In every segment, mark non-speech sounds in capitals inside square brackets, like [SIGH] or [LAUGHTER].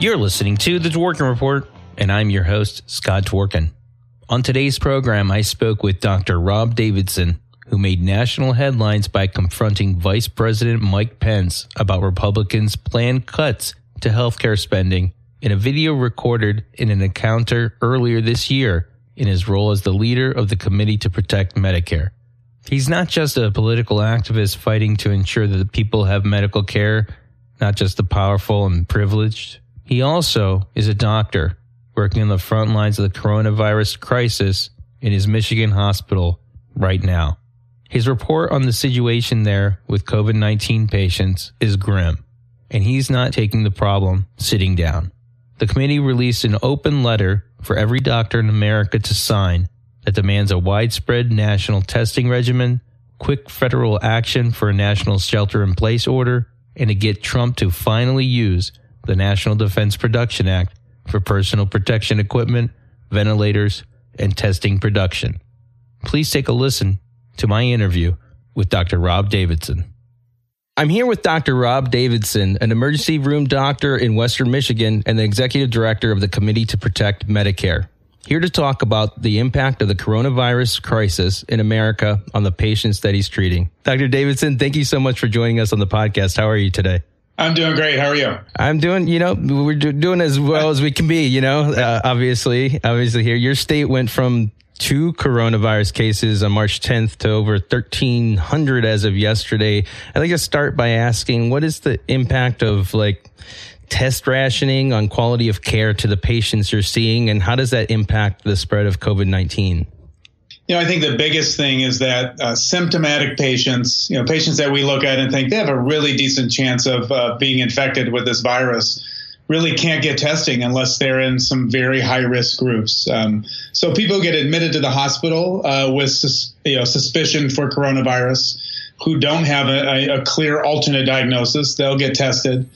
You're listening to The Dworkin Report, and I'm your host, Scott Dworkin. On today's program, I spoke with Dr. Rob Davidson, who made national headlines by confronting Vice President Mike Pence about Republicans' planned cuts to healthcare spending in a video recorded in an encounter earlier this year in his role as the leader of the Committee to Protect Medicare. He's not just a political activist fighting to ensure that the people have medical care, not just the powerful and privileged. He also is a doctor working on the front lines of the coronavirus crisis in his Michigan hospital right now. His report on the situation there with COVID 19 patients is grim, and he's not taking the problem sitting down. The committee released an open letter for every doctor in America to sign that demands a widespread national testing regimen, quick federal action for a national shelter in place order, and to get Trump to finally use the National Defense Production Act for personal protection equipment, ventilators, and testing production. Please take a listen to my interview with Dr. Rob Davidson. I'm here with Dr. Rob Davidson, an emergency room doctor in Western Michigan and the executive director of the Committee to Protect Medicare. Here to talk about the impact of the coronavirus crisis in America on the patients that he's treating. Dr. Davidson, thank you so much for joining us on the podcast. How are you today? I'm doing great. How are you? I'm doing, you know, we're doing as well as we can be, you know, uh, obviously, obviously here. Your state went from two coronavirus cases on March 10th to over 1,300 as of yesterday. I'd like to start by asking what is the impact of like test rationing on quality of care to the patients you're seeing, and how does that impact the spread of COVID 19? You know, I think the biggest thing is that uh, symptomatic patients, you know, patients that we look at and think they have a really decent chance of uh, being infected with this virus, really can't get testing unless they're in some very high risk groups. Um, so people get admitted to the hospital uh, with sus- you know suspicion for coronavirus, who don't have a, a clear alternate diagnosis. They'll get tested.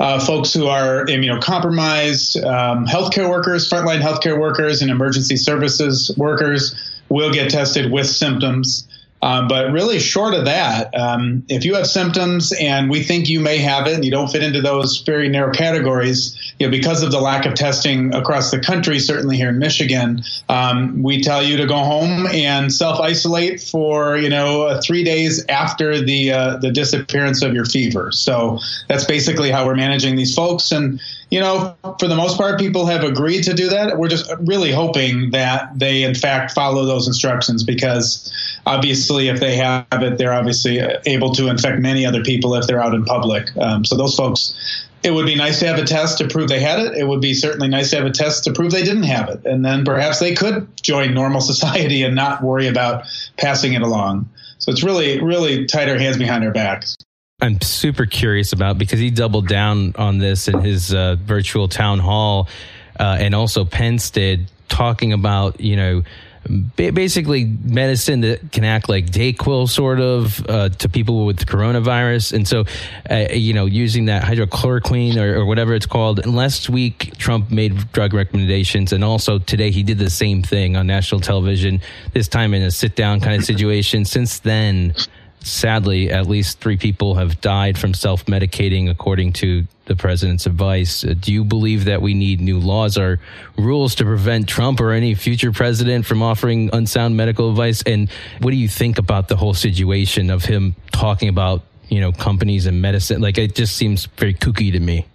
Uh, folks who are immunocompromised, um, healthcare workers, frontline healthcare workers, and emergency services workers will get tested with symptoms. Um, but really, short of that, um, if you have symptoms and we think you may have it, and you don't fit into those very narrow categories, you know, because of the lack of testing across the country, certainly here in Michigan, um, we tell you to go home and self isolate for you know three days after the uh, the disappearance of your fever. So that's basically how we're managing these folks, and you know, for the most part, people have agreed to do that. We're just really hoping that they, in fact, follow those instructions because obviously, if they have it, they're obviously able to infect many other people if they're out in public. Um, so, those folks, it would be nice to have a test to prove they had it. It would be certainly nice to have a test to prove they didn't have it. And then perhaps they could join normal [LAUGHS] society and not worry about passing it along. So, it's really, really tight our hands behind our backs. I'm super curious about because he doubled down on this in his uh, virtual town hall, uh, and also Pence did talking about you know basically medicine that can act like Dayquil sort of uh, to people with coronavirus, and so uh, you know using that hydrochloroquine or, or, whatever it's called. And last week Trump made drug recommendations, and also today he did the same thing on national television. This time in a sit down kind of situation. Since then sadly, at least three people have died from self medicating, according to the president's advice. Uh, do you believe that we need new laws or rules to prevent Trump or any future president from offering unsound medical advice? And what do you think about the whole situation of him talking about, you know, companies and medicine? Like, it just seems very kooky to me.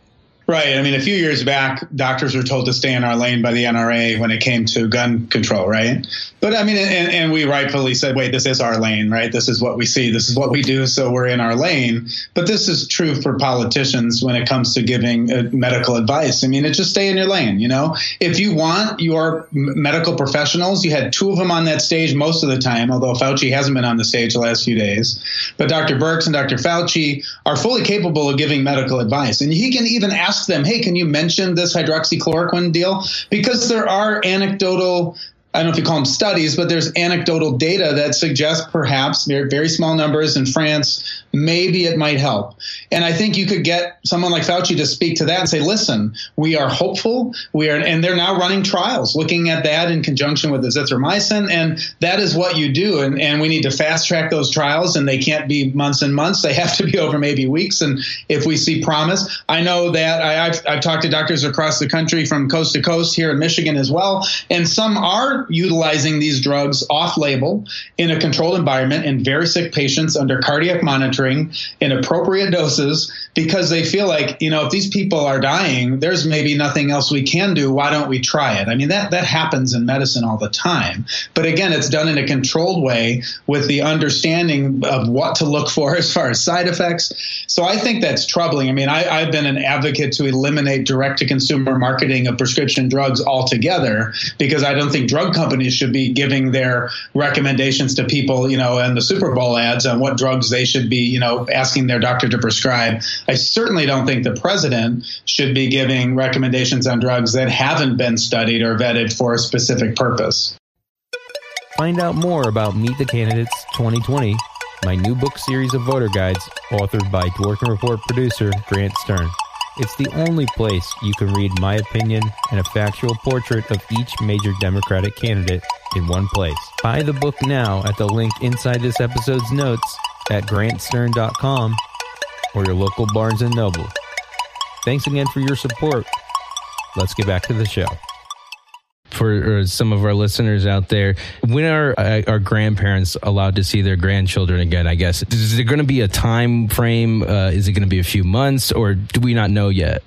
Right. I mean, a few years back, doctors were told to stay in our lane by the NRA when it came to gun control, right? But I mean, and, and, we rightfully said, wait, this is our lane, right? This is what we see. This is what we do. So we're in our lane. But this is true for politicians when it comes to giving uh, medical advice. I mean, it's just stay in your lane, you know? If you want your medical professionals, you had two of them on that stage most of the time, although Fauci hasn't been on the stage the last few days. But Dr. Birx and Dr. Fauci are fully capable of giving medical advice. And he can even ask them, hey, can you mention this hydroxychloroquine deal? Because there are anecdotal I don't know if you call them studies, but there's anecdotal data that suggests perhaps very very small numbers in France, maybe it might help. And I think you could get someone like Fauci to speak to that and say, listen, we are hopeful. We are, and they're now running trials looking at that in conjunction with azithromycin. And that is what you do. And, and we need to fast track those trials and they can't be months and months. They have to be over maybe weeks. And if we see promise, I know that I, I've, I've talked to doctors across the country from coast to coast here in Michigan as well. And some are utilizing these drugs off label in a controlled environment in very sick patients under cardiac monitoring in appropriate doses because they feel like, you know, if these people are dying, there's maybe nothing else we can do. Why don't we try it? I mean, that, that happens in medicine all the time. But again, it's done in a controlled way with the understanding of what to look for [LAUGHS] as far as side effects. So I think that's troubling. I mean, I, I've been an advocate to eliminate direct to consumer marketing of prescription drugs altogether because I don't think drug companies should be giving their recommendations to people, you know, and the Super Bowl ads on what drugs they should be, you know, asking their doctor to prescribe. I certainly don't think the president should be giving recommendations on drugs that haven't been studied or vetted for a specific purpose. Find out more about Meet the Candidates 2020, my new book series of voter guides authored by Dworkin Report producer Grant Stern. It's the only place you can read my opinion and a factual portrait of each major Democratic candidate in one place. Buy the book now at the link inside this episode's notes at grantstern.com or your local Barnes & Noble. Thanks again for your support. Let's get back to the show for some of our listeners out there, when are uh, our grandparents allowed to see their grandchildren again? I guess is there going to be a time frame? Uh, is it going to be a few months, or do we not know yet?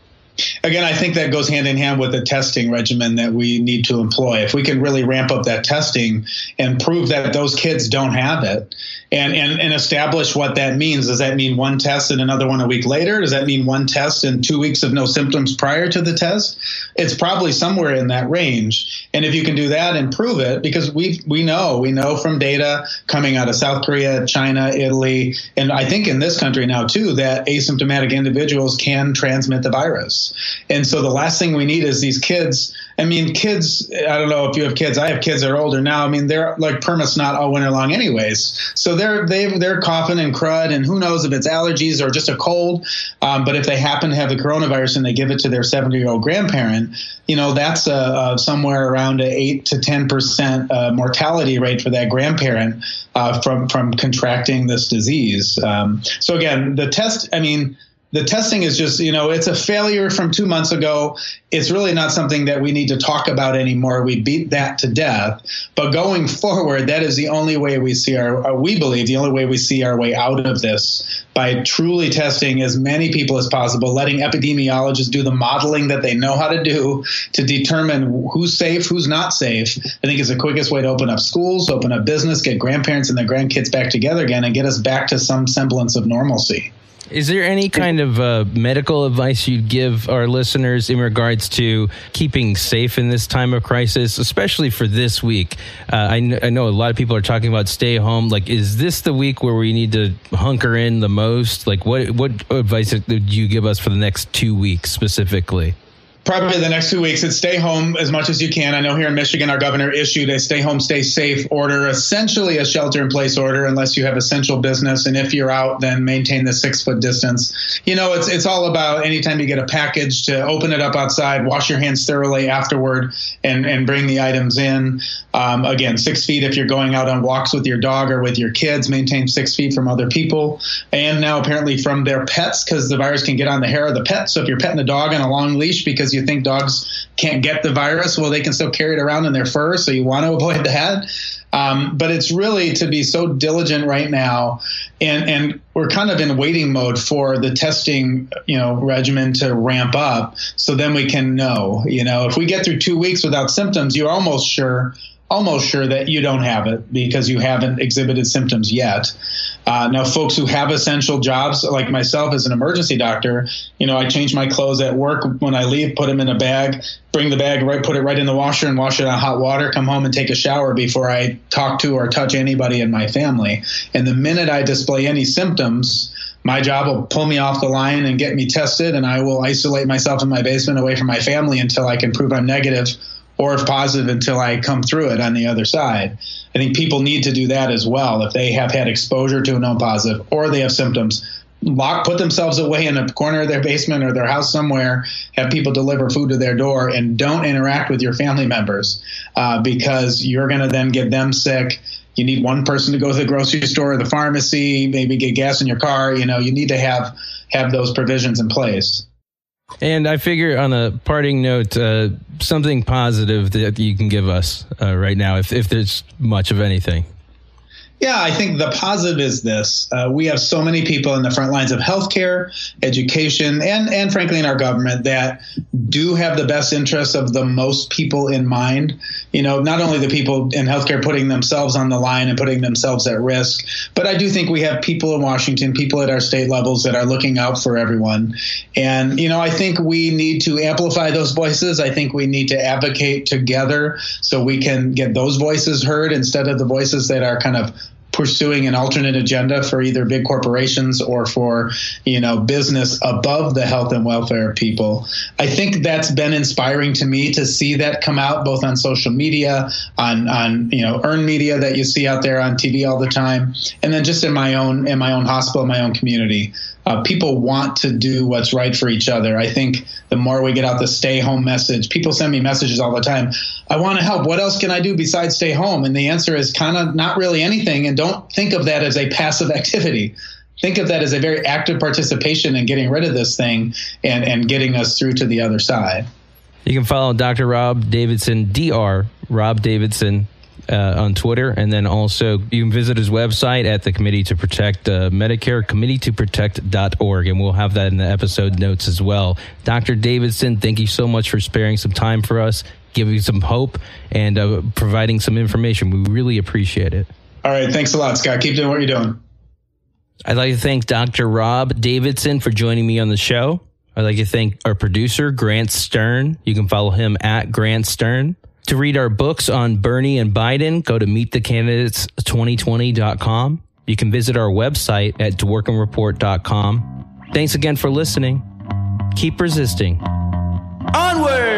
Again, I think that goes hand in hand with the testing regimen that we need to employ. If we can really ramp up that testing and prove that those kids don't have it, and, and, and establish what that means. Does that mean one test and another one a week later? Does that mean one test and two weeks of no symptoms prior to the test? It's probably somewhere in that range. And if you can do that and prove it, because we we know we know from data coming out of South Korea, China, Italy, and I think in this country now too that asymptomatic individuals can transmit the virus. And so the last thing we need is these kids I mean, kids, I don't know if you have kids. I have kids that are older now. I mean, they're like perma snot all winter long, anyways. So they're they they're coughing and crud, and who knows if it's allergies or just a cold. Um, but if they happen to have the coronavirus and they give it to their 70 year old grandparent, you know, that's a, a somewhere around a eight to 10 percent uh, mortality rate for that grandparent uh, from from contracting this disease. Um, so again, the test. I mean the testing is just, you know, it's a failure from two months ago. It's really not something that we need to talk about anymore. We beat that to death. But going forward, that is the only way we see our, uh, we believe, the only way we see our way out of this by truly testing as many people as possible, letting epidemiologists do the modeling that they know how to do to determine who's safe, who's not safe. I think is the quickest way to open up schools, open up business, get grandparents and their grandkids back together again, and get us back to some semblance of normalcy. Is there any kind of uh, medical advice you'd give our listeners in regards to keeping safe in this time of crisis, especially for this week? Uh, I, kn- I, know a lot of people are talking about stay home. Like, is this the week where we need to hunker in the most? Like, what what advice would you give us for the next two weeks specifically? Probably the next two weeks it's stay home as much as you can. I know here in Michigan, our governor issued a stay home, stay safe order, essentially a shelter in place order, unless you have essential business. And if you're out, then maintain the six foot distance. You know, it's, it's all about anytime you get a package to open it up outside, wash your hands thoroughly afterward and, and bring the items in. Um, again, six feet if you're going out on walks with your dog or with your kids, maintain six feet from other people. And now apparently from their pets, because the virus can get on the hair of the pet. So if you're petting a dog on a long leash because you think dogs can't get the virus, well, they can still carry it around in their fur. So you want to avoid [LAUGHS] that. Um, but it's really to be so diligent right now, and and we're kind of in waiting mode for the testing, you know, regimen to ramp up. So then we can know, you know, if we get through two weeks without symptoms, you're almost sure almost sure that you don't have it because you haven't exhibited symptoms yet. Uh, now, folks who have essential jobs, like myself as an emergency doctor, you know, I change my clothes at work when I leave, put them in a bag, bring the bag right, put it right in the washer, and wash it on hot water. Come home and take a shower before I talk to or touch anybody in my family. And the minute I display any symptoms, my job will pull me off the line and get me tested, and I will isolate myself in my basement away from my family until I can prove I'm negative or if positive until I come through it on the other side. I think people need to do that as well if they have had exposure to a known positive or they have symptoms. Lock, put themselves away in a corner of their basement or their house somewhere. Have people deliver food to their door, and don't interact with your family members uh, because you're going to then get them sick you need one person to go to the grocery store or the pharmacy, maybe get gas in your car. You know, you need to have have those provisions in place. And I figure on a parting note, uh, something positive that you can give us uh, right now, if, if there's much of anything. Yeah, I think the positive is this. Uh, we have so many people in the front lines of healthcare, education, and, and frankly in our government that do have the best interests of the most people in mind. You know, not only the people in healthcare putting themselves on the line and putting themselves at risk, but I do think we have people in Washington, people at our state levels that are looking out for everyone. And, you know, I think we need to amplify those voices. I think we need to advocate together so we can get those voices heard instead of the voices that are kind of pursuing an alternate agenda for either big corporations or for you know business above the health and welfare of people i think that's been inspiring to me to see that come out both on social media on on you know earned media that you see out there on tv all the time and then just in my own in my own hospital my own community uh, people want to do what's right for each other. I think the more we get out the stay home message, people send me messages all the time. I want to help. What else can I do besides stay home? And the answer is kind of not really anything. And don't think of that as a passive activity. Think of that as a very active participation in getting rid of this thing and, and getting us through to the other side. You can follow Dr. Rob Davidson, Dr. Rob Davidson uh, on Twitter. And then also you can visit his website at the Committee to Protect uh, Medicare, committee2protect.org. And we'll have that in the episode notes as well. Dr. Davidson, thank you so much for sparing some time for us, giving some hope, and uh, providing some information. We really appreciate it. All right. Thanks a lot, Scott. Keep doing what you're doing. I'd like to thank Dr. Rob Davidson for joining me on the show. I'd like to thank our producer, Grant Stern. You can follow him at Grant Stern. To read our books on Bernie and Biden, go to meetthecandidates2020.com. You can visit our website at dworkinreport.com. Thanks again for listening. Keep resisting. Onward!